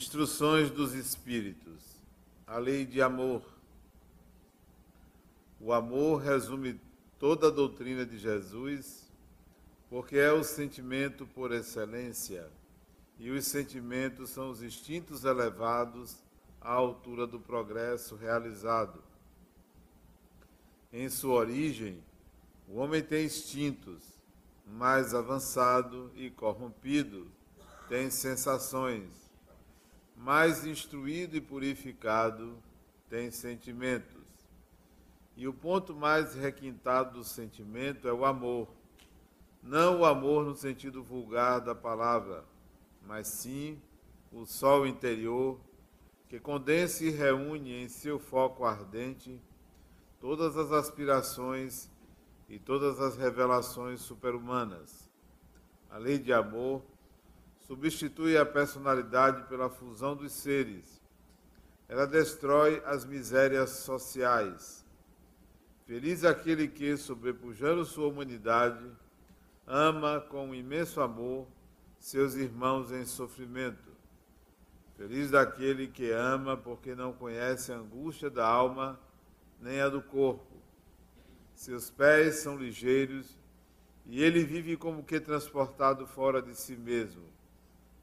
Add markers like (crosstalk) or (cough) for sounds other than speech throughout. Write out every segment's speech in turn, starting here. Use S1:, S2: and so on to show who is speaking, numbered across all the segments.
S1: Instruções dos Espíritos. A lei de amor. O amor resume toda a doutrina de Jesus, porque é o sentimento por excelência, e os sentimentos são os instintos elevados à altura do progresso realizado. Em sua origem, o homem tem instintos, mais avançado e corrompido, tem sensações mais instruído e purificado, tem sentimentos. E o ponto mais requintado do sentimento é o amor. Não o amor no sentido vulgar da palavra, mas sim o sol interior que condensa e reúne em seu foco ardente todas as aspirações e todas as revelações superhumanas. A lei de amor substitui a personalidade pela fusão dos seres. Ela destrói as misérias sociais. Feliz aquele que, sobrepujando sua humanidade, ama com um imenso amor seus irmãos em sofrimento. Feliz daquele que ama porque não conhece a angústia da alma nem a do corpo. Seus pés são ligeiros e ele vive como que transportado fora de si mesmo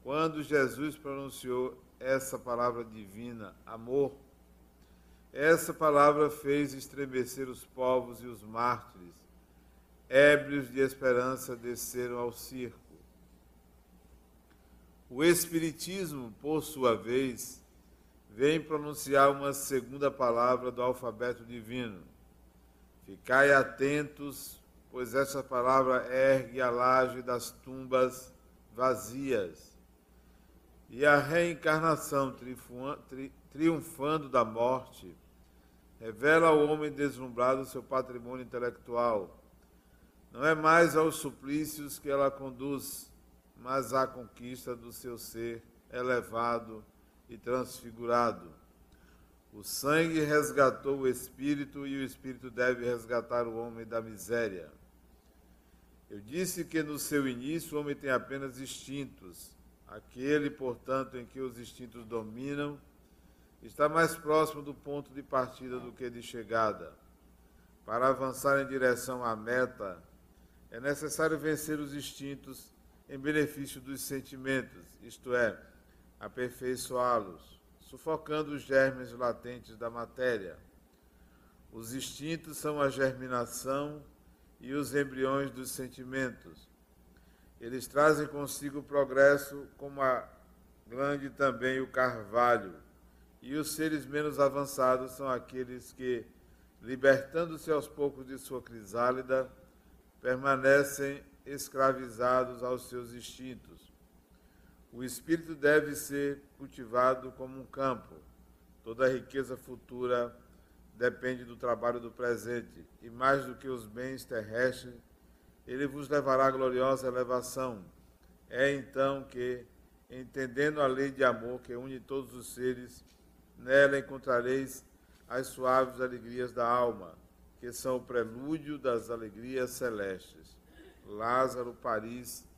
S1: quando Jesus pronunciou essa palavra divina, amor, essa palavra fez estremecer os povos e os mártires, ébrios de esperança desceram ao circo. O Espiritismo, por sua vez, vem pronunciar uma segunda palavra do alfabeto divino. Ficai atentos, pois essa palavra ergue a laje das tumbas vazias e a reencarnação triunfando da morte revela ao homem deslumbrado seu patrimônio intelectual. Não é mais aos suplícios que ela conduz, mas à conquista do seu ser elevado e transfigurado. O sangue resgatou o espírito e o espírito deve resgatar o homem da miséria. Eu disse que no seu início o homem tem apenas instintos Aquele, portanto, em que os instintos dominam, está mais próximo do ponto de partida do que de chegada. Para avançar em direção à meta, é necessário vencer os instintos em benefício dos sentimentos, isto é, aperfeiçoá-los, sufocando os germes latentes da matéria. Os instintos são a germinação e os embriões dos sentimentos. Eles trazem consigo o progresso, como a glande também o carvalho. E os seres menos avançados são aqueles que, libertando-se aos poucos de sua crisálida, permanecem escravizados aos seus instintos. O espírito deve ser cultivado como um campo. Toda a riqueza futura depende do trabalho do presente, e mais do que os bens terrestres, ele vos levará à gloriosa elevação. É então que, entendendo a lei de amor que une todos os seres, nela encontrareis as suaves alegrias da alma, que são o prelúdio das alegrias celestes. Lázaro, Paris,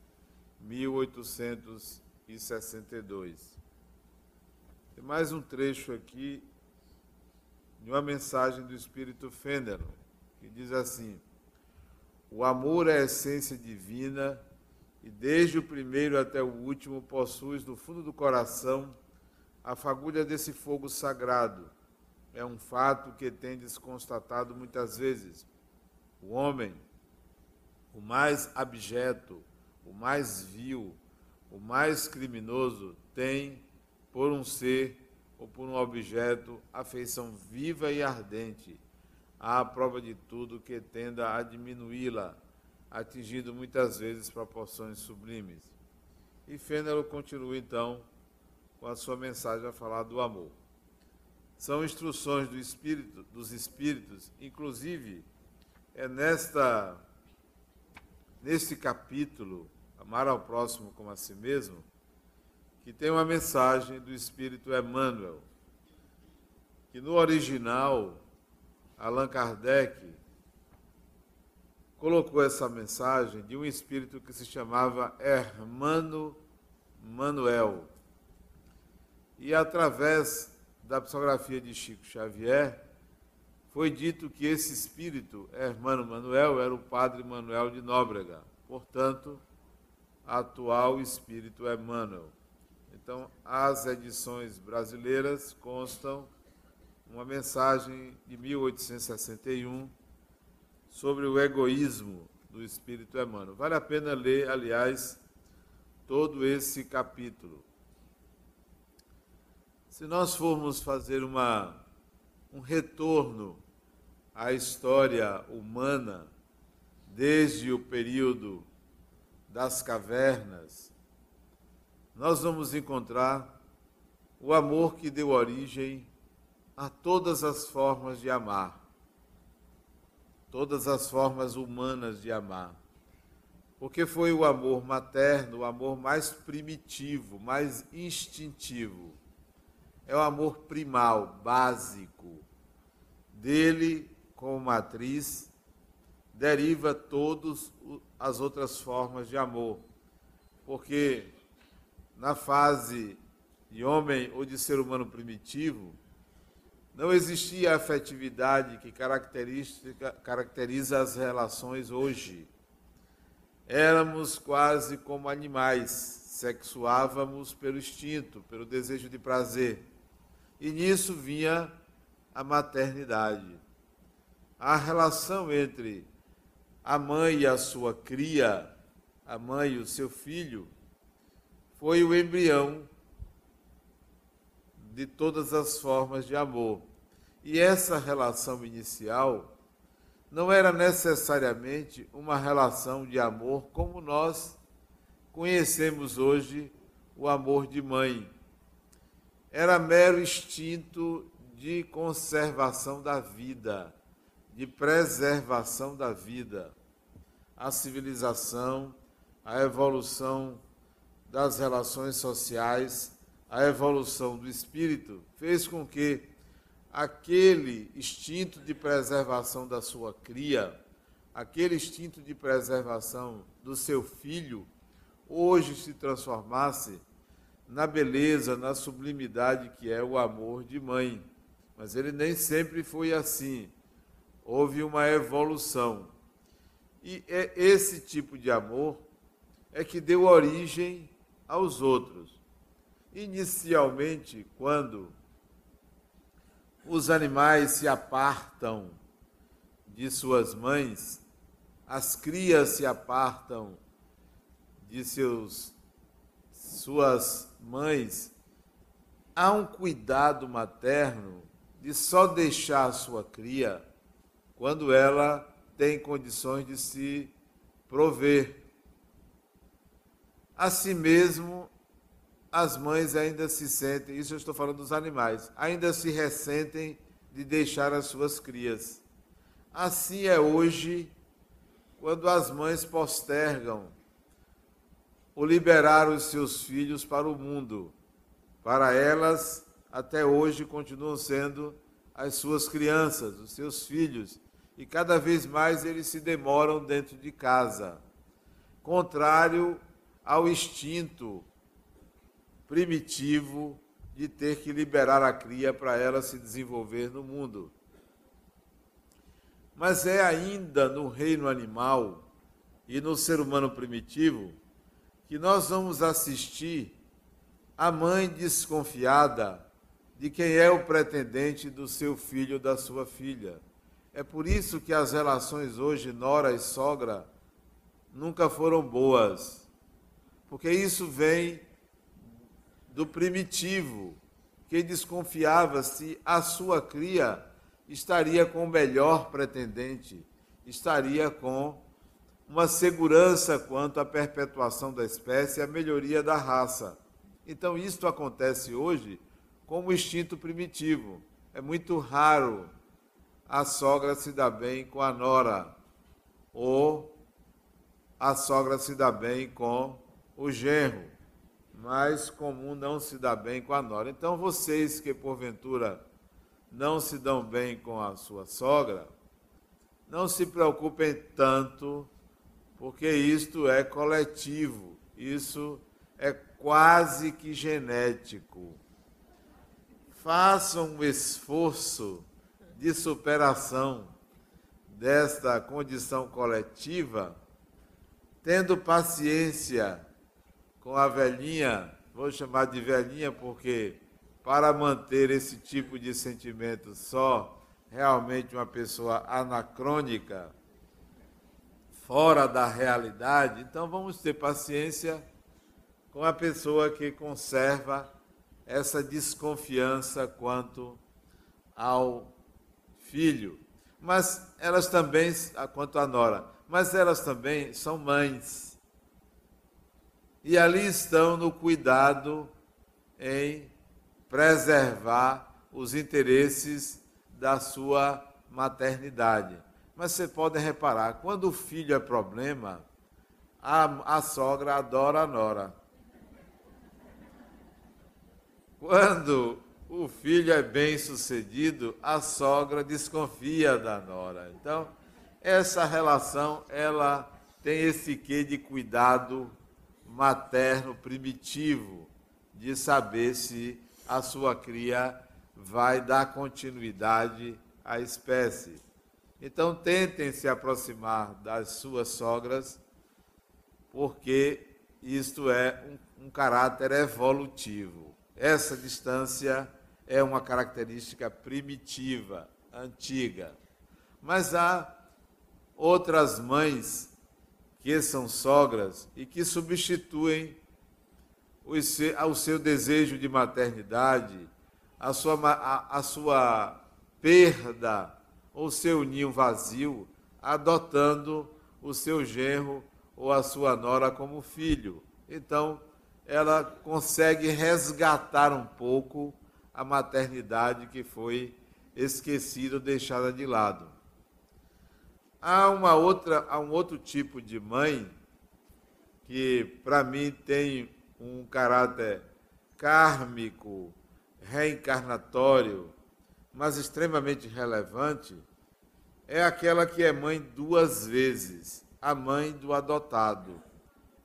S1: 1862. Tem mais um trecho aqui de uma mensagem do Espírito Fênero, que diz assim: o amor é a essência divina e desde o primeiro até o último possuis no fundo do coração a fagulha desse fogo sagrado. É um fato que tendes constatado muitas vezes. O homem, o mais abjeto, o mais vil, o mais criminoso, tem, por um ser ou por um objeto, afeição viva e ardente à prova de tudo que tenda a diminuí-la, atingindo muitas vezes proporções sublimes. E Fênelo continua então com a sua mensagem a falar do amor. São instruções do espírito, dos espíritos, inclusive é nesta neste capítulo, amar ao próximo como a si mesmo, que tem uma mensagem do espírito Emmanuel, que no original Allan Kardec colocou essa mensagem de um espírito que se chamava Hermano Manuel. E através da psicografia de Chico Xavier, foi dito que esse espírito, Hermano Manuel, era o padre Manuel de Nóbrega. Portanto, atual espírito Emmanuel. Então, as edições brasileiras constam uma mensagem de 1861 sobre o egoísmo do espírito Emmanuel. Vale a pena ler, aliás, todo esse capítulo. Se nós formos fazer uma, um retorno à história humana, desde o período das cavernas, nós vamos encontrar o amor que deu origem a todas as formas de amar, todas as formas humanas de amar. Porque foi o amor materno, o amor mais primitivo, mais instintivo. É o amor primal, básico. Dele, como matriz, deriva todas as outras formas de amor. Porque na fase de homem ou de ser humano primitivo, não existia a afetividade que caracteriza as relações hoje. Éramos quase como animais, sexuávamos pelo instinto, pelo desejo de prazer. E nisso vinha a maternidade. A relação entre a mãe e a sua cria, a mãe e o seu filho, foi o embrião de todas as formas de amor. E essa relação inicial não era necessariamente uma relação de amor como nós conhecemos hoje o amor de mãe. Era mero instinto de conservação da vida de preservação da vida. A civilização, a evolução das relações sociais, a evolução do espírito fez com que aquele instinto de preservação da sua cria, aquele instinto de preservação do seu filho, hoje se transformasse na beleza, na sublimidade que é o amor de mãe. Mas ele nem sempre foi assim houve uma evolução. E é esse tipo de amor é que deu origem aos outros. Inicialmente, quando os animais se apartam de suas mães, as crias se apartam de seus suas mães, há um cuidado materno de só deixar a sua cria quando ela tem condições de se prover. Assim mesmo, as mães ainda se sentem, isso eu estou falando dos animais, ainda se ressentem de deixar as suas crias. Assim é hoje, quando as mães postergam o liberar os seus filhos para o mundo. Para elas, até hoje, continuam sendo as suas crianças, os seus filhos, e cada vez mais eles se demoram dentro de casa, contrário ao instinto primitivo de ter que liberar a cria para ela se desenvolver no mundo. Mas é ainda no reino animal e no ser humano primitivo que nós vamos assistir a mãe desconfiada de quem é o pretendente do seu filho ou da sua filha é por isso que as relações hoje, nora e sogra, nunca foram boas. Porque isso vem do primitivo, que desconfiava se a sua cria estaria com o melhor pretendente, estaria com uma segurança quanto à perpetuação da espécie e à melhoria da raça. Então, isto acontece hoje como instinto primitivo. É muito raro a sogra se dá bem com a nora, ou a sogra se dá bem com o genro, mas comum não se dá bem com a nora. Então vocês que porventura não se dão bem com a sua sogra, não se preocupem tanto, porque isto é coletivo, isso é quase que genético. façam um esforço de superação desta condição coletiva, tendo paciência com a velhinha, vou chamar de velhinha porque para manter esse tipo de sentimento só realmente uma pessoa anacrônica, fora da realidade, então vamos ter paciência com a pessoa que conserva essa desconfiança quanto ao filho. Mas elas também, quanto a nora, mas elas também são mães. E ali estão no cuidado em preservar os interesses da sua maternidade. Mas você pode reparar, quando o filho é problema, a, a sogra adora a nora. Quando o filho é bem sucedido, a sogra desconfia da nora. Então, essa relação, ela tem esse quê de cuidado materno primitivo, de saber se a sua cria vai dar continuidade à espécie. Então, tentem se aproximar das suas sogras, porque isto é um, um caráter evolutivo. Essa distância é uma característica primitiva, antiga. Mas há outras mães que são sogras e que substituem o seu, seu desejo de maternidade, a sua, a, a sua perda ou seu ninho vazio, adotando o seu genro ou a sua nora como filho. Então, ela consegue resgatar um pouco a maternidade que foi esquecida ou deixada de lado. Há uma outra, há um outro tipo de mãe que para mim tem um caráter kármico, reencarnatório, mas extremamente relevante, é aquela que é mãe duas vezes, a mãe do adotado.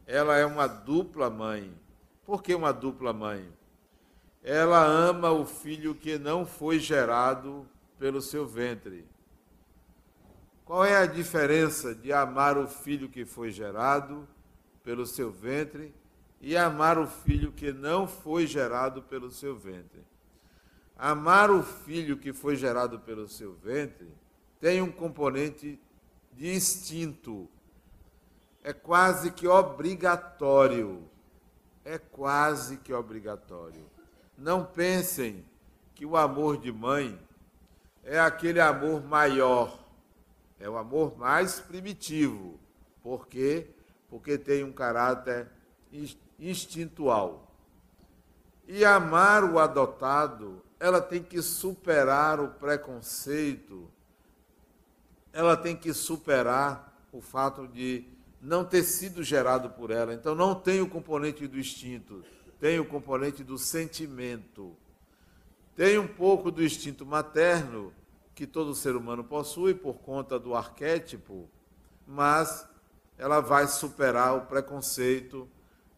S1: Ela é uma dupla mãe por que uma dupla mãe? Ela ama o filho que não foi gerado pelo seu ventre. Qual é a diferença de amar o filho que foi gerado pelo seu ventre e amar o filho que não foi gerado pelo seu ventre? Amar o filho que foi gerado pelo seu ventre tem um componente de instinto. É quase que obrigatório é quase que obrigatório. Não pensem que o amor de mãe é aquele amor maior, é o amor mais primitivo. Por quê? Porque tem um caráter instintual. E amar o adotado, ela tem que superar o preconceito, ela tem que superar o fato de não ter sido gerado por ela. Então não tem o componente do instinto, tem o componente do sentimento. Tem um pouco do instinto materno que todo ser humano possui por conta do arquétipo, mas ela vai superar o preconceito,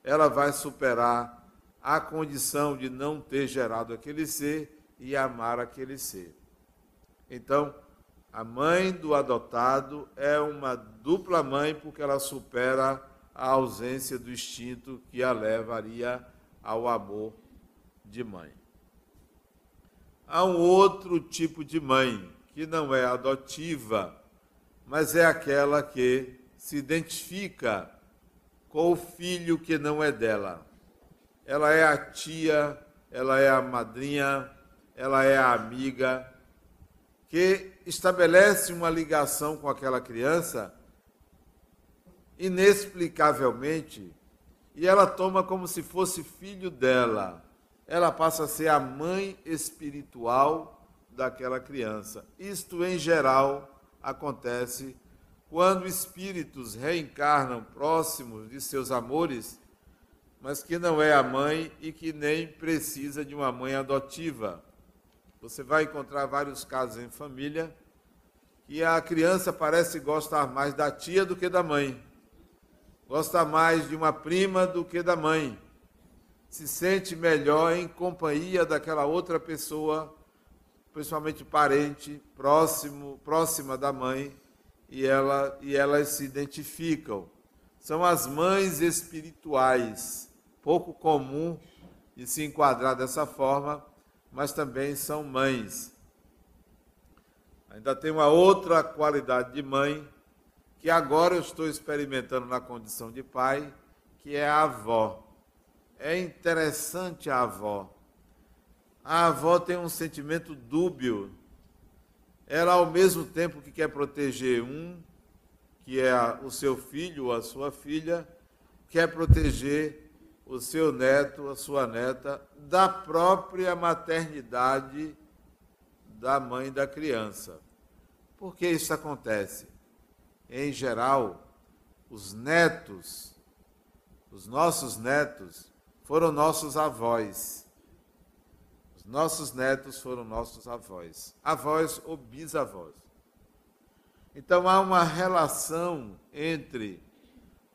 S1: ela vai superar a condição de não ter gerado aquele ser e amar aquele ser. Então, a mãe do adotado é uma dupla mãe porque ela supera a ausência do instinto que a levaria ao amor de mãe. Há um outro tipo de mãe que não é adotiva, mas é aquela que se identifica com o filho que não é dela. Ela é a tia, ela é a madrinha, ela é a amiga, que estabelece uma ligação com aquela criança inexplicavelmente e ela toma como se fosse filho dela. Ela passa a ser a mãe espiritual daquela criança. Isto, em geral, acontece quando espíritos reencarnam próximos de seus amores, mas que não é a mãe e que nem precisa de uma mãe adotiva. Você vai encontrar vários casos em família que a criança parece gostar mais da tia do que da mãe. Gosta mais de uma prima do que da mãe. Se sente melhor em companhia daquela outra pessoa, principalmente parente, próximo, próxima da mãe, e, ela, e elas se identificam. São as mães espirituais, pouco comum de se enquadrar dessa forma, mas também são mães. Ainda tem uma outra qualidade de mãe, que agora eu estou experimentando na condição de pai, que é a avó. É interessante a avó. A avó tem um sentimento dúbio. Ela, ao mesmo tempo que quer proteger um, que é o seu filho ou a sua filha, quer proteger o seu neto, a sua neta, da própria maternidade da mãe da criança. Por que isso acontece? Em geral, os netos, os nossos netos, foram nossos avós. Os nossos netos foram nossos avós. Avós ou bisavós. Então há uma relação entre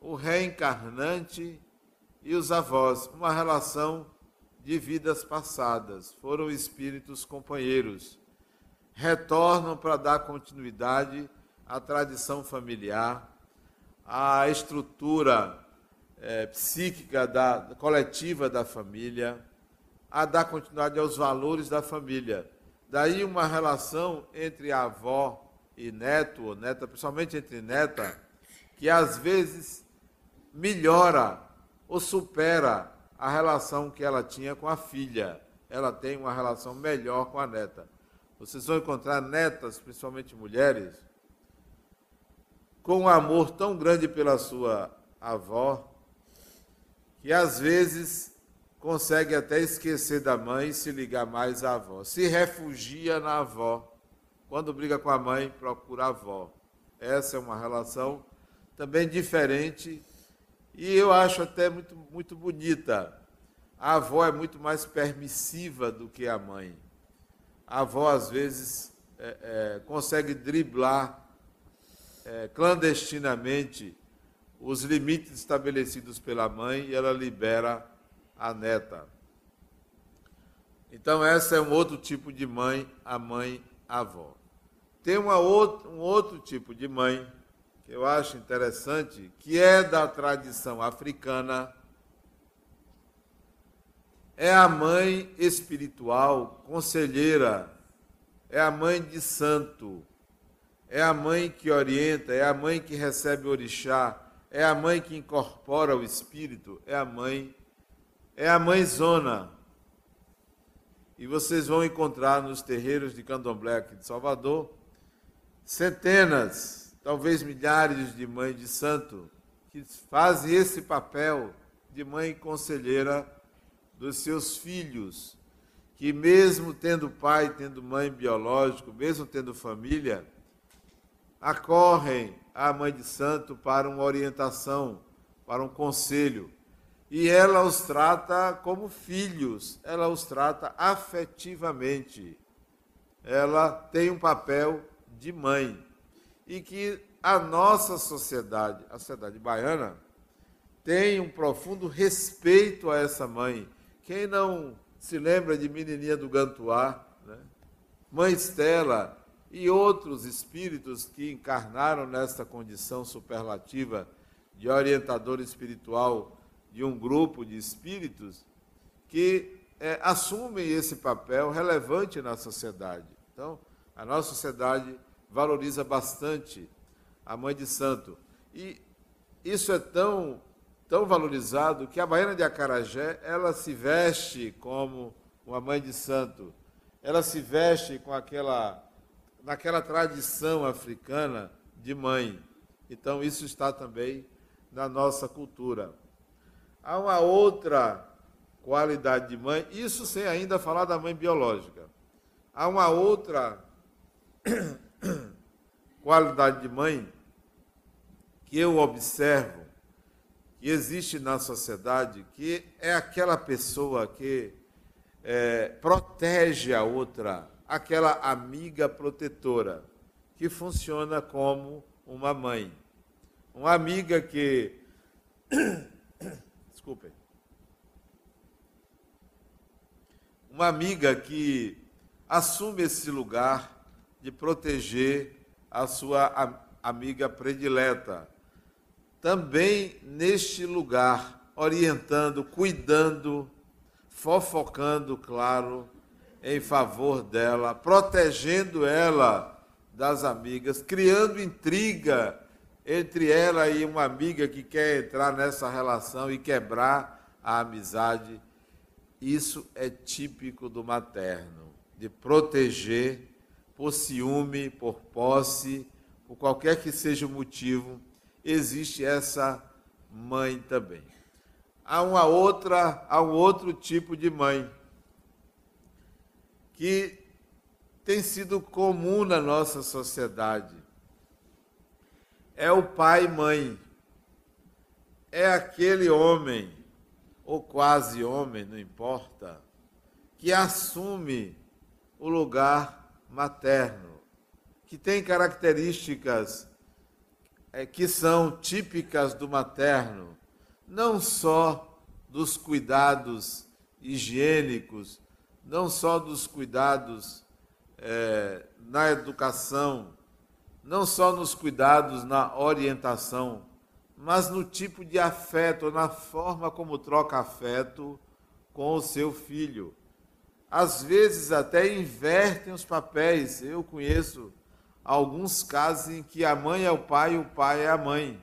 S1: o reencarnante e os avós, uma relação de vidas passadas. Foram espíritos companheiros. Retornam para dar continuidade à tradição familiar, à estrutura é, psíquica da, coletiva da família, a dar continuidade aos valores da família. Daí uma relação entre avó e neto, ou neta, principalmente entre neta, que às vezes melhora ou supera a relação que ela tinha com a filha. Ela tem uma relação melhor com a neta. Vocês vão encontrar netas, principalmente mulheres, com um amor tão grande pela sua avó, que às vezes consegue até esquecer da mãe e se ligar mais à avó. Se refugia na avó. Quando briga com a mãe, procura a avó. Essa é uma relação também diferente e eu acho até muito, muito bonita. A avó é muito mais permissiva do que a mãe. A avó, às vezes, é, é, consegue driblar é, clandestinamente os limites estabelecidos pela mãe e ela libera a neta. Então, essa é um outro tipo de mãe, a mãe avó. Tem uma outra, um outro tipo de mãe que eu acho interessante, que é da tradição africana, é a mãe espiritual, conselheira, é a mãe de santo, é a mãe que orienta, é a mãe que recebe orixá, é a mãe que incorpora o espírito, é a mãe, é a mãe zona. E vocês vão encontrar nos terreiros de Candomblé aqui de Salvador centenas, talvez milhares de mães de santo que fazem esse papel de mãe conselheira dos seus filhos, que mesmo tendo pai, tendo mãe biológico, mesmo tendo família, acorrem à mãe de santo para uma orientação, para um conselho. E ela os trata como filhos, ela os trata afetivamente. Ela tem um papel de mãe. E que a nossa sociedade, a sociedade baiana, tem um profundo respeito a essa mãe. Quem não se lembra de Menininha do Gantuá, né? Mãe Estela, e outros espíritos que encarnaram nesta condição superlativa de orientador espiritual de um grupo de espíritos que é, assumem esse papel relevante na sociedade. Então, a nossa sociedade valoriza bastante a Mãe de Santo. E isso é tão, tão valorizado que a Baiana de Acarajé, ela se veste como uma Mãe de Santo. Ela se veste com aquela naquela tradição africana de mãe. Então, isso está também na nossa cultura. Há uma outra qualidade de mãe, isso sem ainda falar da mãe biológica. Há uma outra (coughs) qualidade de mãe que eu observo que existe na sociedade, que é aquela pessoa que é, protege a outra aquela amiga protetora, que funciona como uma mãe. Uma amiga que. (coughs) Desculpem. uma amiga que assume esse lugar de proteger a sua amiga predileta. Também neste lugar, orientando, cuidando, fofocando, claro, em favor dela, protegendo ela das amigas, criando intriga entre ela e uma amiga que quer entrar nessa relação e quebrar a amizade. Isso é típico do materno, de proteger por ciúme, por posse, por qualquer que seja o motivo, existe essa mãe também. Há uma outra, há um outro tipo de mãe que tem sido comum na nossa sociedade. É o pai e mãe. É aquele homem, ou quase homem, não importa, que assume o lugar materno, que tem características é, que são típicas do materno, não só dos cuidados higiênicos, não só dos cuidados é, na educação, não só nos cuidados na orientação, mas no tipo de afeto, na forma como troca afeto com o seu filho às vezes até invertem os papéis. Eu conheço alguns casos em que a mãe é o pai e o pai é a mãe.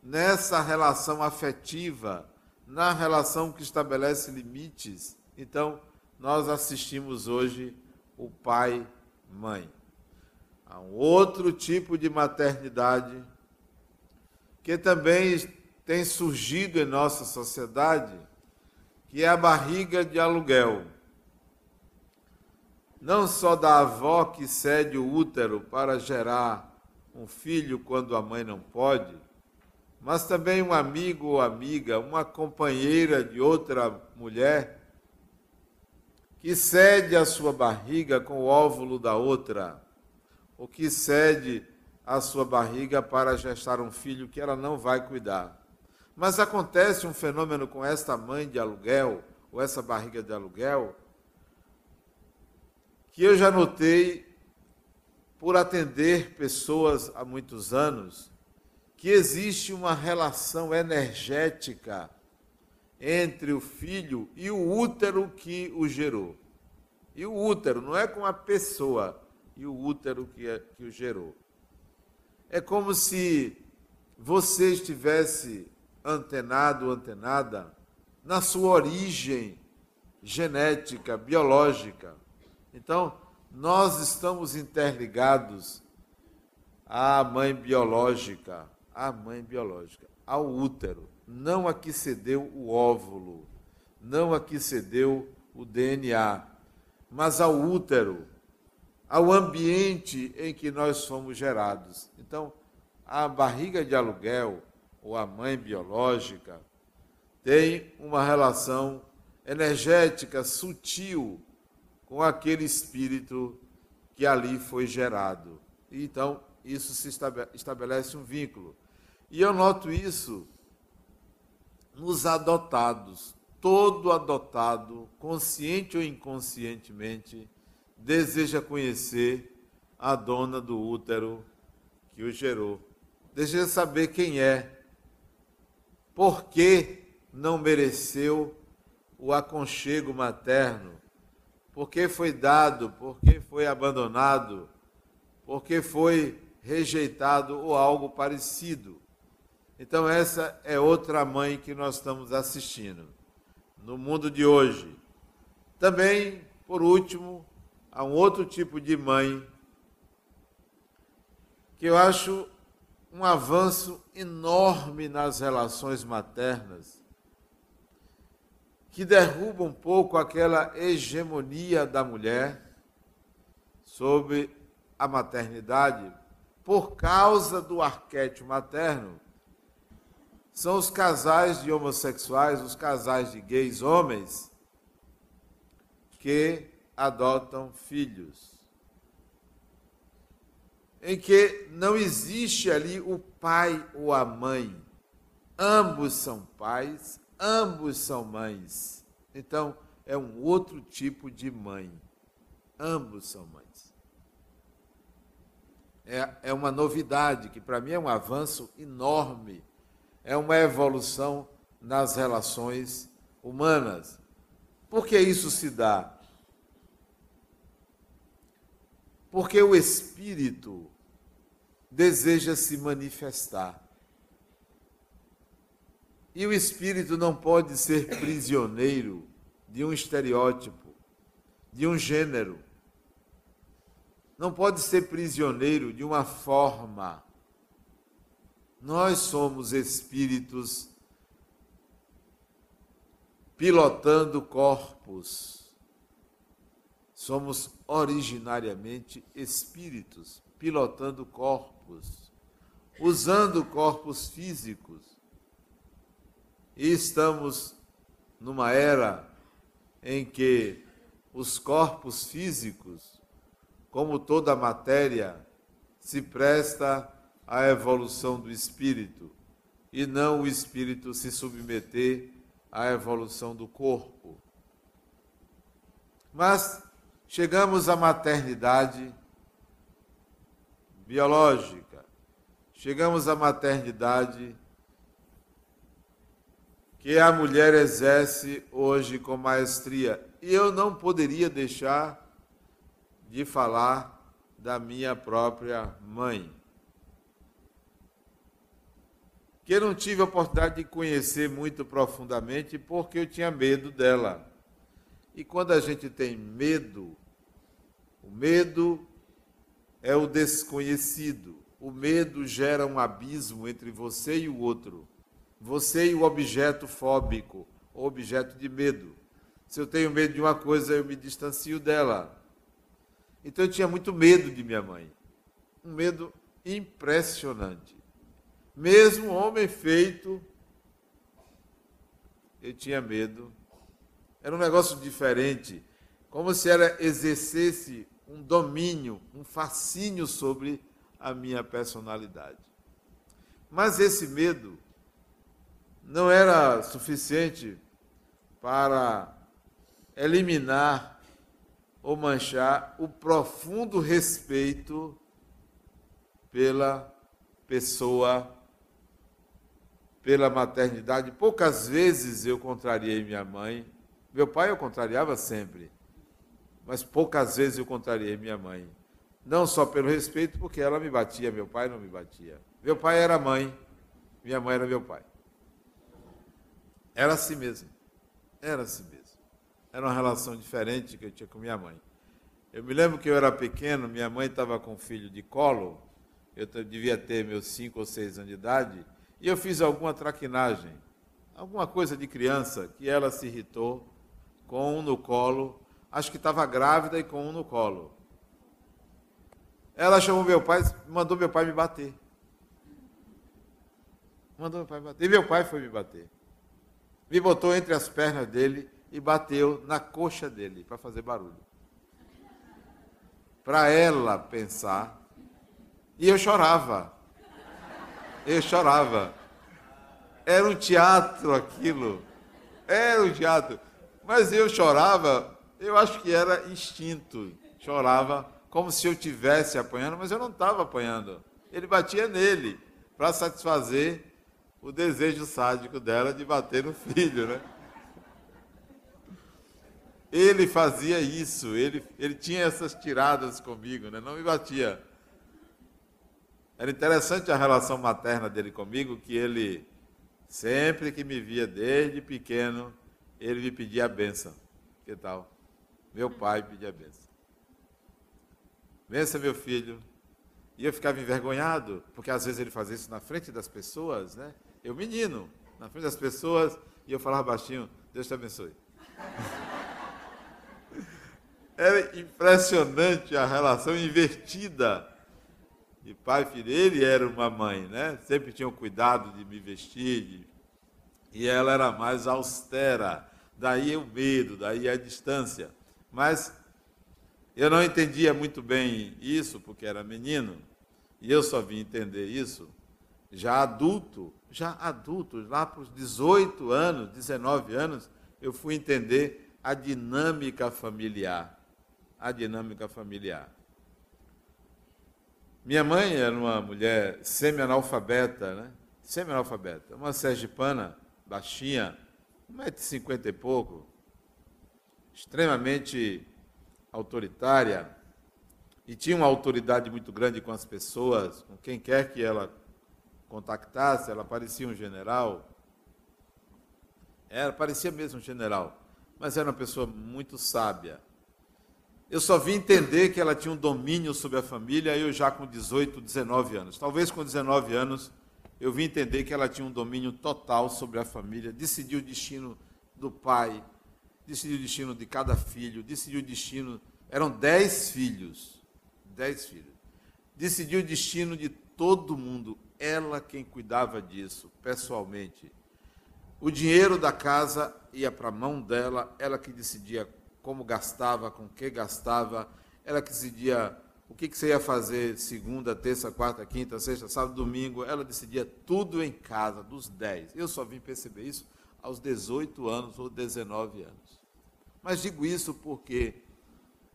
S1: Nessa relação afetiva, na relação que estabelece limites, então nós assistimos hoje o pai-mãe. Há um outro tipo de maternidade que também tem surgido em nossa sociedade que é a barriga de aluguel. Não só da avó que cede o útero para gerar um filho quando a mãe não pode, mas também um amigo ou amiga, uma companheira de outra mulher, que cede a sua barriga com o óvulo da outra, ou que cede a sua barriga para gestar um filho que ela não vai cuidar. Mas acontece um fenômeno com esta mãe de aluguel, ou essa barriga de aluguel, que eu já notei por atender pessoas há muitos anos, que existe uma relação energética entre o filho e o útero que o gerou. E o útero não é com a pessoa, e o útero que, é, que o gerou. É como se você estivesse antenado, antenada, na sua origem genética, biológica. Então, nós estamos interligados à mãe biológica, à mãe biológica, ao útero, não a que cedeu o óvulo, não a que cedeu o DNA, mas ao útero, ao ambiente em que nós fomos gerados. Então, a barriga de aluguel, ou a mãe biológica, tem uma relação energética sutil com aquele espírito que ali foi gerado. Então, isso se estabelece um vínculo. E eu noto isso nos adotados. Todo adotado, consciente ou inconscientemente, deseja conhecer a dona do útero que o gerou. Deseja saber quem é, por que não mereceu o aconchego materno? Por que foi dado? Por que foi abandonado? Por que foi rejeitado ou algo parecido? Então, essa é outra mãe que nós estamos assistindo no mundo de hoje. Também, por último, há um outro tipo de mãe que eu acho um avanço enorme nas relações maternas, que derruba um pouco aquela hegemonia da mulher sobre a maternidade por causa do arquétipo materno. São os casais de homossexuais, os casais de gays homens, que adotam filhos em que não existe ali o pai ou a mãe. Ambos são pais, ambos são mães. Então, é um outro tipo de mãe. Ambos são mães. É, é uma novidade que para mim é um avanço enorme, é uma evolução nas relações humanas. Por que isso se dá? Porque o espírito deseja se manifestar. E o espírito não pode ser prisioneiro de um estereótipo, de um gênero. Não pode ser prisioneiro de uma forma. Nós somos espíritos pilotando corpos. Somos originariamente espíritos pilotando corpos, usando corpos físicos. E estamos numa era em que os corpos físicos, como toda a matéria, se presta à evolução do espírito e não o espírito se submeter à evolução do corpo. Mas chegamos à maternidade biológica, chegamos à maternidade que a mulher exerce hoje com maestria. E eu não poderia deixar de falar da minha própria mãe. Que eu não tive a oportunidade de conhecer muito profundamente porque eu tinha medo dela. E quando a gente tem medo, o medo é o desconhecido. O medo gera um abismo entre você e o outro você e o objeto fóbico, o objeto de medo. Se eu tenho medo de uma coisa, eu me distancio dela. Então eu tinha muito medo de minha mãe. Um medo impressionante. Mesmo homem feito, eu tinha medo. Era um negócio diferente. Como se ela exercesse um domínio, um fascínio sobre a minha personalidade. Mas esse medo não era suficiente para eliminar ou manchar o profundo respeito pela pessoa, pela maternidade. Poucas vezes eu contrariei minha mãe. Meu pai eu contrariava sempre, mas poucas vezes eu contrariei minha mãe. Não só pelo respeito, porque ela me batia, meu pai não me batia. Meu pai era mãe, minha mãe era meu pai. Era assim mesmo. Era assim mesmo. Era uma relação diferente que eu tinha com minha mãe. Eu me lembro que eu era pequeno, minha mãe estava com um filho de colo, eu devia ter meus cinco ou seis anos de idade, e eu fiz alguma traquinagem, alguma coisa de criança, que ela se irritou com um no colo, acho que estava grávida e com um no colo. Ela chamou meu pai, mandou meu pai me bater. Mandou meu pai me bater. E meu pai foi me bater me botou entre as pernas dele e bateu na coxa dele para fazer barulho. Para ela pensar. E eu chorava. Eu chorava. Era um teatro aquilo. Era um teatro. Mas eu chorava, eu acho que era instinto. Chorava como se eu tivesse apanhando, mas eu não estava apanhando. Ele batia nele para satisfazer o desejo sádico dela de bater no filho, né? Ele fazia isso, ele, ele tinha essas tiradas comigo, né? não me batia. Era interessante a relação materna dele comigo, que ele, sempre que me via desde pequeno, ele me pedia a benção. Que tal? Meu pai pedia a benção. Benção, meu filho. E eu ficava envergonhado, porque às vezes ele fazia isso na frente das pessoas, né? Eu, menino, na frente das pessoas, e eu falava baixinho: Deus te abençoe. (laughs) Era impressionante a relação invertida de pai e filho. Ele era uma mãe, né? Sempre tinha o cuidado de me vestir, de... e ela era mais austera. Daí o medo, daí a distância. Mas eu não entendia muito bem isso, porque era menino, e eu só vim entender isso já adulto, já adulto, lá para os 18 anos, 19 anos, eu fui entender a dinâmica familiar. A dinâmica familiar. Minha mãe era uma mulher semi-analfabeta, né? Semi-analfabeta. Uma sergipana, baixinha, 1,50m e pouco, extremamente autoritária, e tinha uma autoridade muito grande com as pessoas, com quem quer que ela contactasse, ela parecia um general. Era, parecia mesmo um general, mas era uma pessoa muito sábia. Eu só vim entender que ela tinha um domínio sobre a família, eu já com 18, 19 anos. Talvez com 19 anos eu vim entender que ela tinha um domínio total sobre a família, decidiu o destino do pai, decidiu o destino de cada filho, decidiu o destino. Eram dez filhos, dez filhos. Decidiu o destino de todo mundo. Ela quem cuidava disso, pessoalmente. O dinheiro da casa ia para a mão dela, ela que decidia como gastava, com que gastava, ela que decidia o que, que você ia fazer segunda, terça, quarta, quinta, sexta, sábado, domingo. Ela decidia tudo em casa, dos 10. Eu só vim perceber isso aos 18 anos ou 19 anos. Mas digo isso porque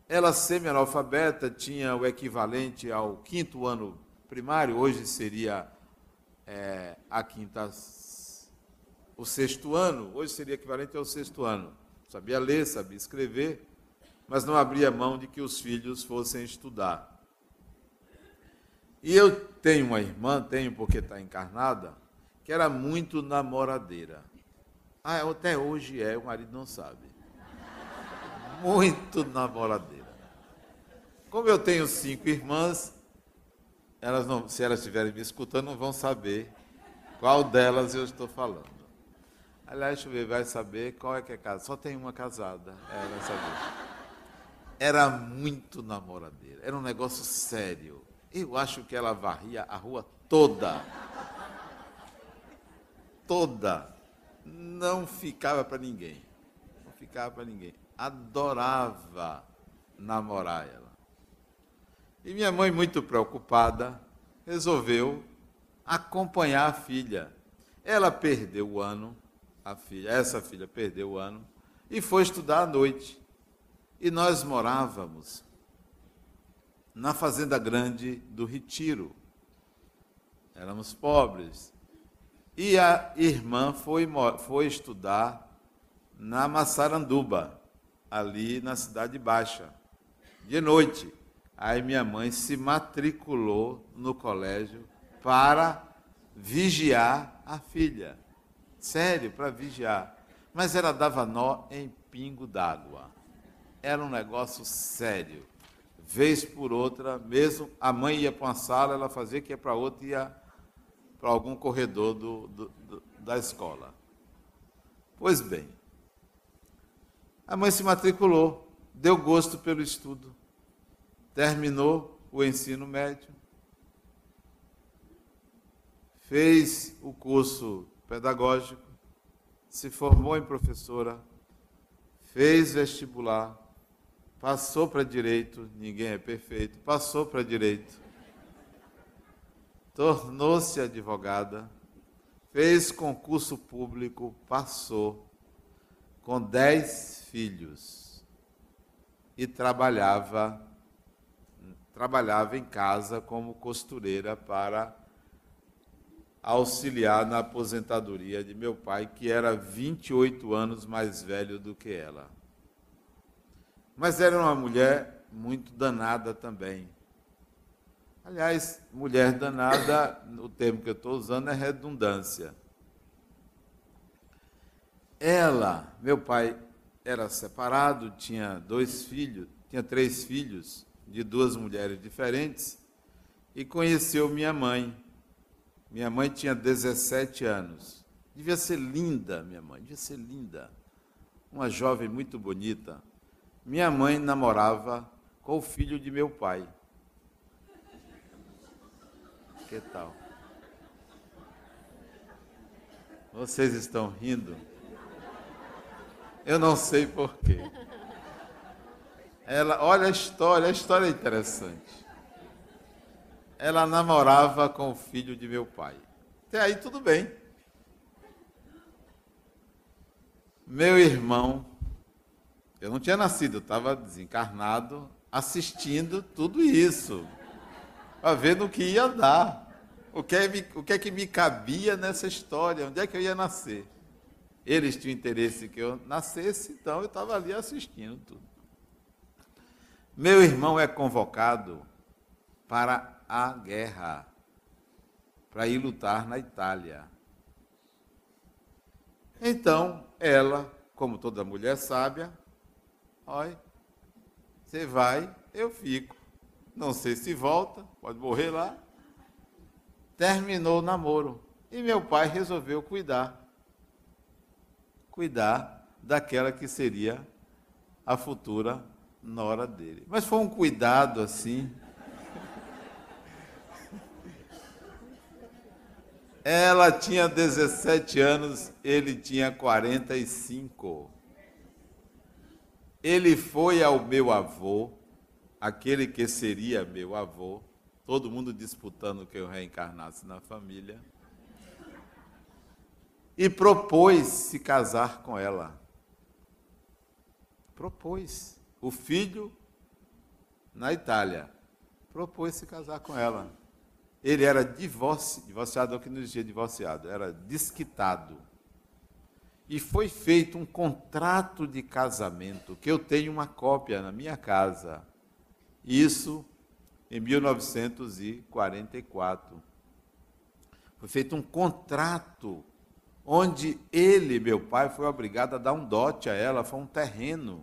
S1: ela, semi-analfabeta, tinha o equivalente ao quinto ano primário, hoje seria é, a quinta, o sexto ano, hoje seria equivalente ao sexto ano. Sabia ler, sabia escrever, mas não abria mão de que os filhos fossem estudar. E eu tenho uma irmã, tenho porque está encarnada, que era muito namoradeira. Ah, até hoje é, o marido não sabe. Muito namoradeira. Como eu tenho cinco irmãs, elas não, se elas estiverem me escutando, não vão saber qual delas eu estou falando. Aliás, deixa eu ver, vai saber qual é que é casada. Só tem uma casada. É, vai saber era muito namoradeira, era um negócio sério. Eu acho que ela varria a rua toda. Toda. Não ficava para ninguém. Não ficava para ninguém. Adorava namorar ela. E minha mãe, muito preocupada, resolveu acompanhar a filha. Ela perdeu o ano, a filha, essa filha perdeu o ano, e foi estudar à noite. E nós morávamos na Fazenda Grande do Retiro. Éramos pobres. E a irmã foi, foi estudar na Massaranduba, ali na Cidade Baixa, de noite. Aí minha mãe se matriculou no colégio para vigiar a filha. Sério, para vigiar. Mas ela dava nó em pingo d'água era um negócio sério. Vez por outra, mesmo a mãe ia para uma sala, ela fazia que ia para outra e ia para algum corredor do, do, do, da escola. Pois bem, a mãe se matriculou, deu gosto pelo estudo, terminou o ensino médio, fez o curso pedagógico, se formou em professora, fez vestibular, Passou para direito, ninguém é perfeito, passou para direito. Tornou-se advogada, fez concurso público, passou, com dez filhos. E trabalhava, trabalhava em casa como costureira para auxiliar na aposentadoria de meu pai, que era 28 anos mais velho do que ela. Mas era uma mulher muito danada também. Aliás, mulher danada, o termo que eu estou usando é redundância. Ela, meu pai era separado, tinha dois filhos, tinha três filhos de duas mulheres diferentes e conheceu minha mãe. Minha mãe tinha 17 anos. Devia ser linda, minha mãe, devia ser linda. Uma jovem muito bonita. Minha mãe namorava com o filho de meu pai. Que tal? Vocês estão rindo? Eu não sei porquê. Ela, olha a história, a história é interessante. Ela namorava com o filho de meu pai. Até aí tudo bem. Meu irmão Eu não tinha nascido, eu estava desencarnado, assistindo tudo isso, para ver no que ia dar. O que, é, o que é que me cabia nessa história? Onde é que eu ia nascer? Eles tinham interesse que eu nascesse, então eu estava ali assistindo tudo. Meu irmão é convocado para a guerra, para ir lutar na Itália. Então, ela, como toda mulher sábia, olha, você vai, eu fico. Não sei se volta, pode morrer lá. Terminou o namoro. E meu pai resolveu cuidar. Cuidar daquela que seria a futura nora dele. Mas foi um cuidado assim. Ela tinha 17 anos, ele tinha 45. Ele foi ao meu avô, aquele que seria meu avô, todo mundo disputando que eu reencarnasse na família, e propôs se casar com ela. Propôs. O filho na Itália propôs se casar com ela. Ele era divorci, divorciado, não que não existia divorciado, era desquitado e foi feito um contrato de casamento, que eu tenho uma cópia na minha casa. Isso em 1944. Foi feito um contrato onde ele, meu pai, foi obrigado a dar um dote a ela, foi um terreno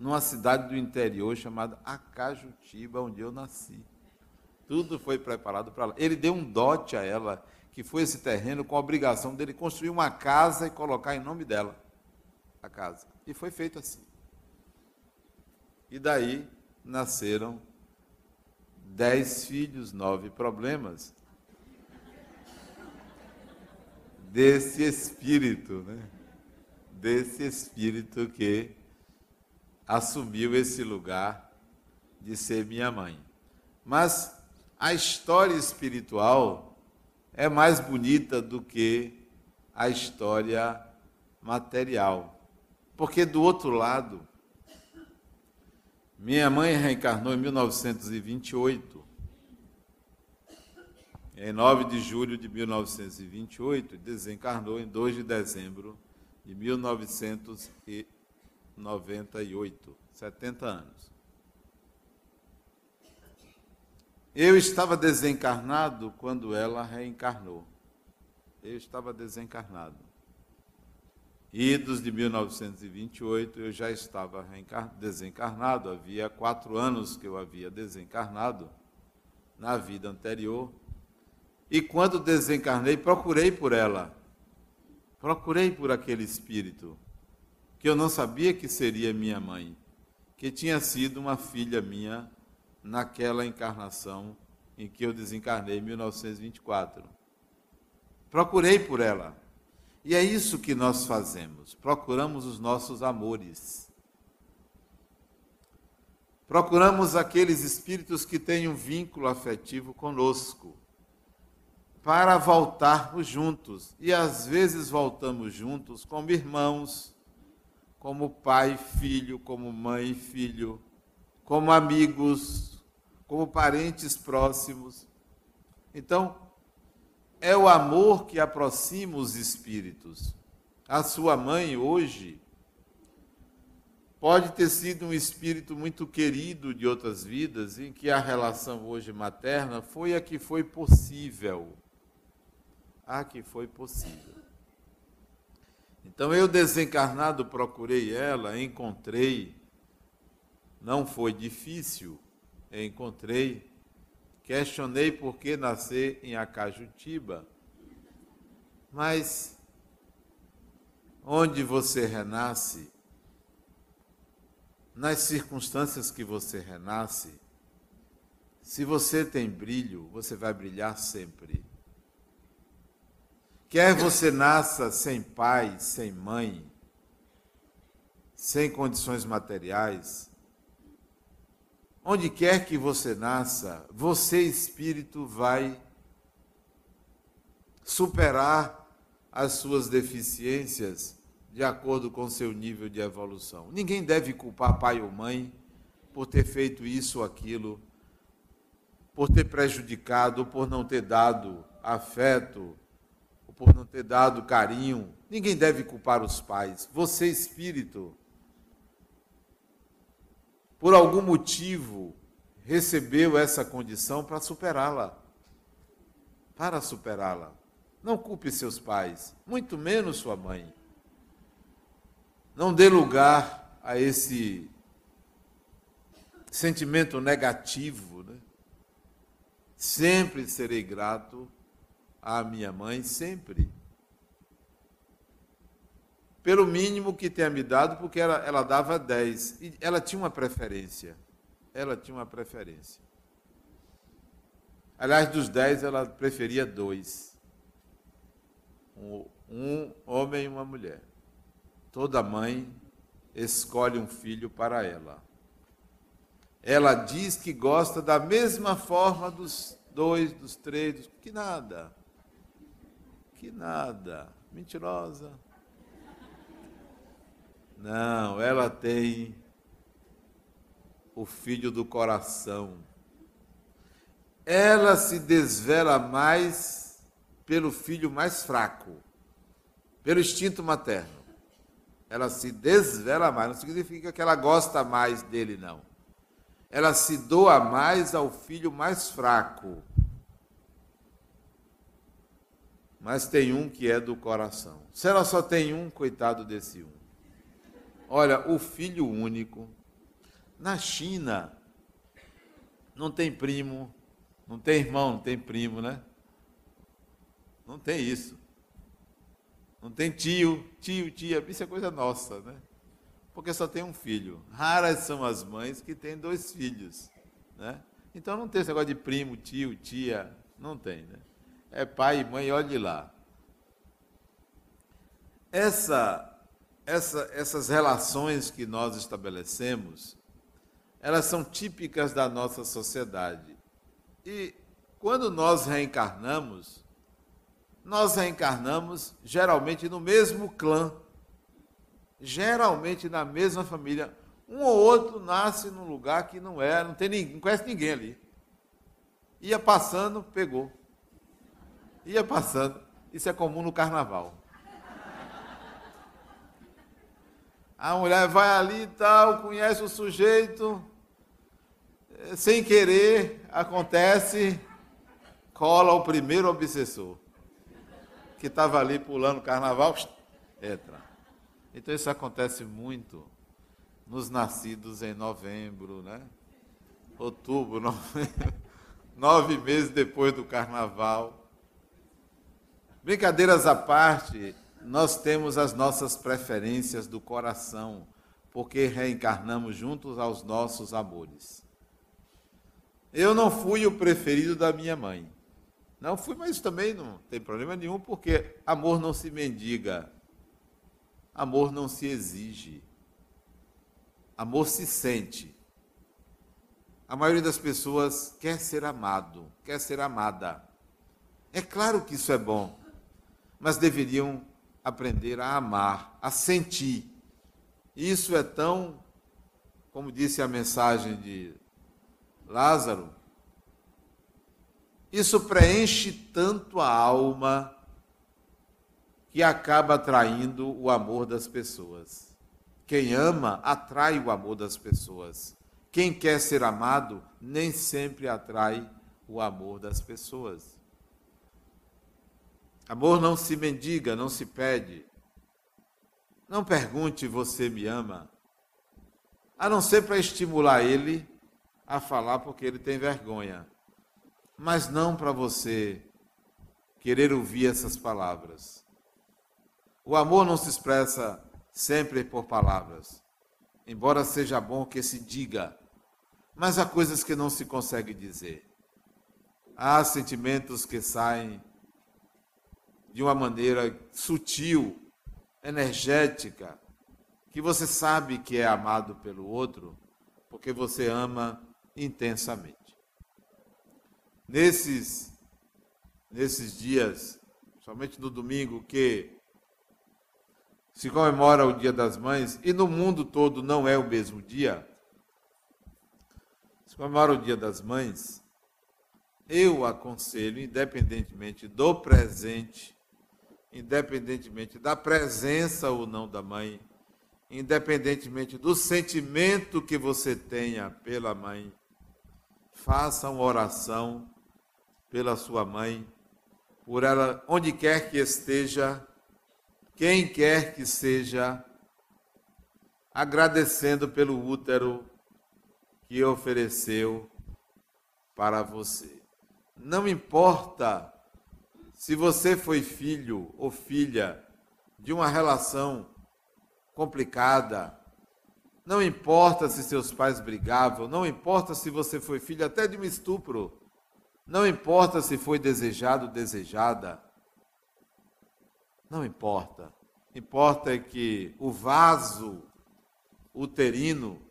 S1: numa cidade do interior chamada Acajutiba, onde eu nasci. Tudo foi preparado para ela. Ele deu um dote a ela que foi esse terreno com a obrigação dele construir uma casa e colocar em nome dela a casa. E foi feito assim. E daí nasceram dez filhos, nove problemas desse espírito, né? Desse espírito que assumiu esse lugar de ser minha mãe. Mas a história espiritual é mais bonita do que a história material. Porque do outro lado, minha mãe reencarnou em 1928. Em 9 de julho de 1928, desencarnou em 2 de dezembro de 1998, 70 anos. Eu estava desencarnado quando ela reencarnou. Eu estava desencarnado. Idos de 1928, eu já estava desencarnado. Havia quatro anos que eu havia desencarnado na vida anterior. E quando desencarnei, procurei por ela. Procurei por aquele espírito, que eu não sabia que seria minha mãe, que tinha sido uma filha minha naquela encarnação em que eu desencarnei em 1924. Procurei por ela. E é isso que nós fazemos. Procuramos os nossos amores. Procuramos aqueles espíritos que têm um vínculo afetivo conosco, para voltarmos juntos. E às vezes voltamos juntos como irmãos, como pai e filho, como mãe e filho, como amigos, como parentes próximos. Então, é o amor que aproxima os espíritos. A sua mãe hoje pode ter sido um espírito muito querido de outras vidas, em que a relação hoje materna foi a que foi possível. A que foi possível. Então eu desencarnado procurei ela, encontrei. Não foi difícil, encontrei, questionei por que nascer em Acajutiba, mas onde você renasce, nas circunstâncias que você renasce, se você tem brilho, você vai brilhar sempre. Quer você nasça sem pai, sem mãe, sem condições materiais, Onde quer que você nasça, você, espírito, vai superar as suas deficiências de acordo com seu nível de evolução. Ninguém deve culpar pai ou mãe por ter feito isso ou aquilo, por ter prejudicado, por não ter dado afeto, por não ter dado carinho. Ninguém deve culpar os pais. Você, espírito, por algum motivo, recebeu essa condição para superá-la. Para superá-la. Não culpe seus pais, muito menos sua mãe. Não dê lugar a esse sentimento negativo. Né? Sempre serei grato à minha mãe, sempre. Pelo mínimo que tenha me dado, porque ela, ela dava 10. E ela tinha uma preferência. Ela tinha uma preferência. Aliás, dos 10, ela preferia dois: um, um homem e uma mulher. Toda mãe escolhe um filho para ela. Ela diz que gosta da mesma forma dos dois, dos três, dos... que nada. Que nada. Mentirosa. Não, ela tem o filho do coração. Ela se desvela mais pelo filho mais fraco, pelo instinto materno ela se desvela mais. Não significa que ela gosta mais dele, não. Ela se doa mais ao filho mais fraco. Mas tem um que é do coração. Se ela só tem um, coitado desse um. Olha, o filho único. Na China, não tem primo, não tem irmão, não tem primo, né? Não tem isso. Não tem tio, tio, tia, isso é coisa nossa, né? Porque só tem um filho. Raras são as mães que têm dois filhos, né? Então não tem esse negócio de primo, tio, tia, não tem, né? É pai e mãe, olhe lá. Essa, essa, essas relações que nós estabelecemos, elas são típicas da nossa sociedade. E quando nós reencarnamos, nós reencarnamos geralmente no mesmo clã, geralmente na mesma família. Um ou outro nasce num lugar que não é, não tem ninguém, não conhece ninguém ali. Ia passando, pegou. Ia passando. Isso é comum no carnaval. A mulher vai ali e tal, conhece o sujeito, eh, sem querer, acontece, cola o primeiro obsessor que estava ali pulando carnaval, entra. Então isso acontece muito nos nascidos em novembro, né? Outubro, (laughs) novembro, nove meses depois do carnaval. Brincadeiras à parte, nós temos as nossas preferências do coração, porque reencarnamos juntos aos nossos amores. Eu não fui o preferido da minha mãe. Não fui, mas também não tem problema nenhum, porque amor não se mendiga, amor não se exige, amor se sente. A maioria das pessoas quer ser amado, quer ser amada. É claro que isso é bom, mas deveriam aprender a amar, a sentir. Isso é tão, como disse a mensagem de Lázaro, isso preenche tanto a alma que acaba atraindo o amor das pessoas. Quem ama atrai o amor das pessoas. Quem quer ser amado nem sempre atrai o amor das pessoas. Amor não se mendiga, não se pede. Não pergunte você me ama, a não ser para estimular ele a falar porque ele tem vergonha mas não para você querer ouvir essas palavras. O amor não se expressa sempre por palavras, embora seja bom que se diga, mas há coisas que não se consegue dizer. Há sentimentos que saem de uma maneira sutil, energética, que você sabe que é amado pelo outro, porque você ama intensamente. Nesses, nesses dias, somente no domingo, que se comemora o Dia das Mães e no mundo todo não é o mesmo dia, se comemora o Dia das Mães, eu aconselho, independentemente do presente, independentemente da presença ou não da mãe, independentemente do sentimento que você tenha pela mãe, faça uma oração pela sua mãe, por ela, onde quer que esteja, quem quer que seja, agradecendo pelo útero que ofereceu para você. Não importa se você foi filho ou filha de uma relação complicada, não importa se seus pais brigavam, não importa se você foi filho até de um estupro, não importa se foi desejado ou desejada, não importa. Importa é que o vaso uterino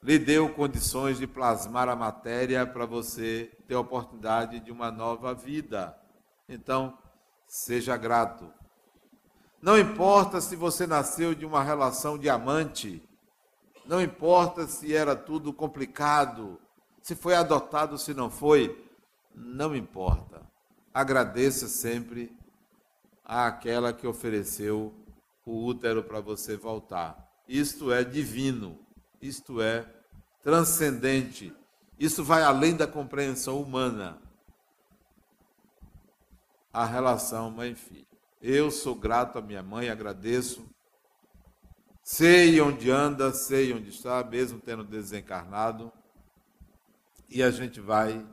S1: lhe deu condições de plasmar a matéria para você ter a oportunidade de uma nova vida. Então, seja grato. Não importa se você nasceu de uma relação de amante, não importa se era tudo complicado, se foi adotado, se não foi, não importa. Agradeça sempre àquela que ofereceu o útero para você voltar. Isto é divino, isto é transcendente, isso vai além da compreensão humana. A relação mãe-filho. Eu sou grato à minha mãe, agradeço. Sei onde anda, sei onde está, mesmo tendo desencarnado. E a gente vai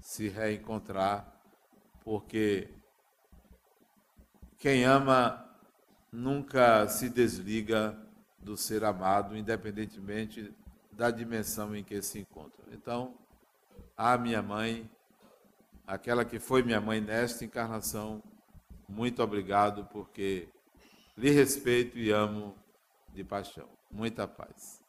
S1: se reencontrar, porque quem ama nunca se desliga do ser amado, independentemente da dimensão em que se encontra. Então, a minha mãe, aquela que foi minha mãe nesta encarnação, muito obrigado, porque lhe respeito e amo de paixão. Muita paz.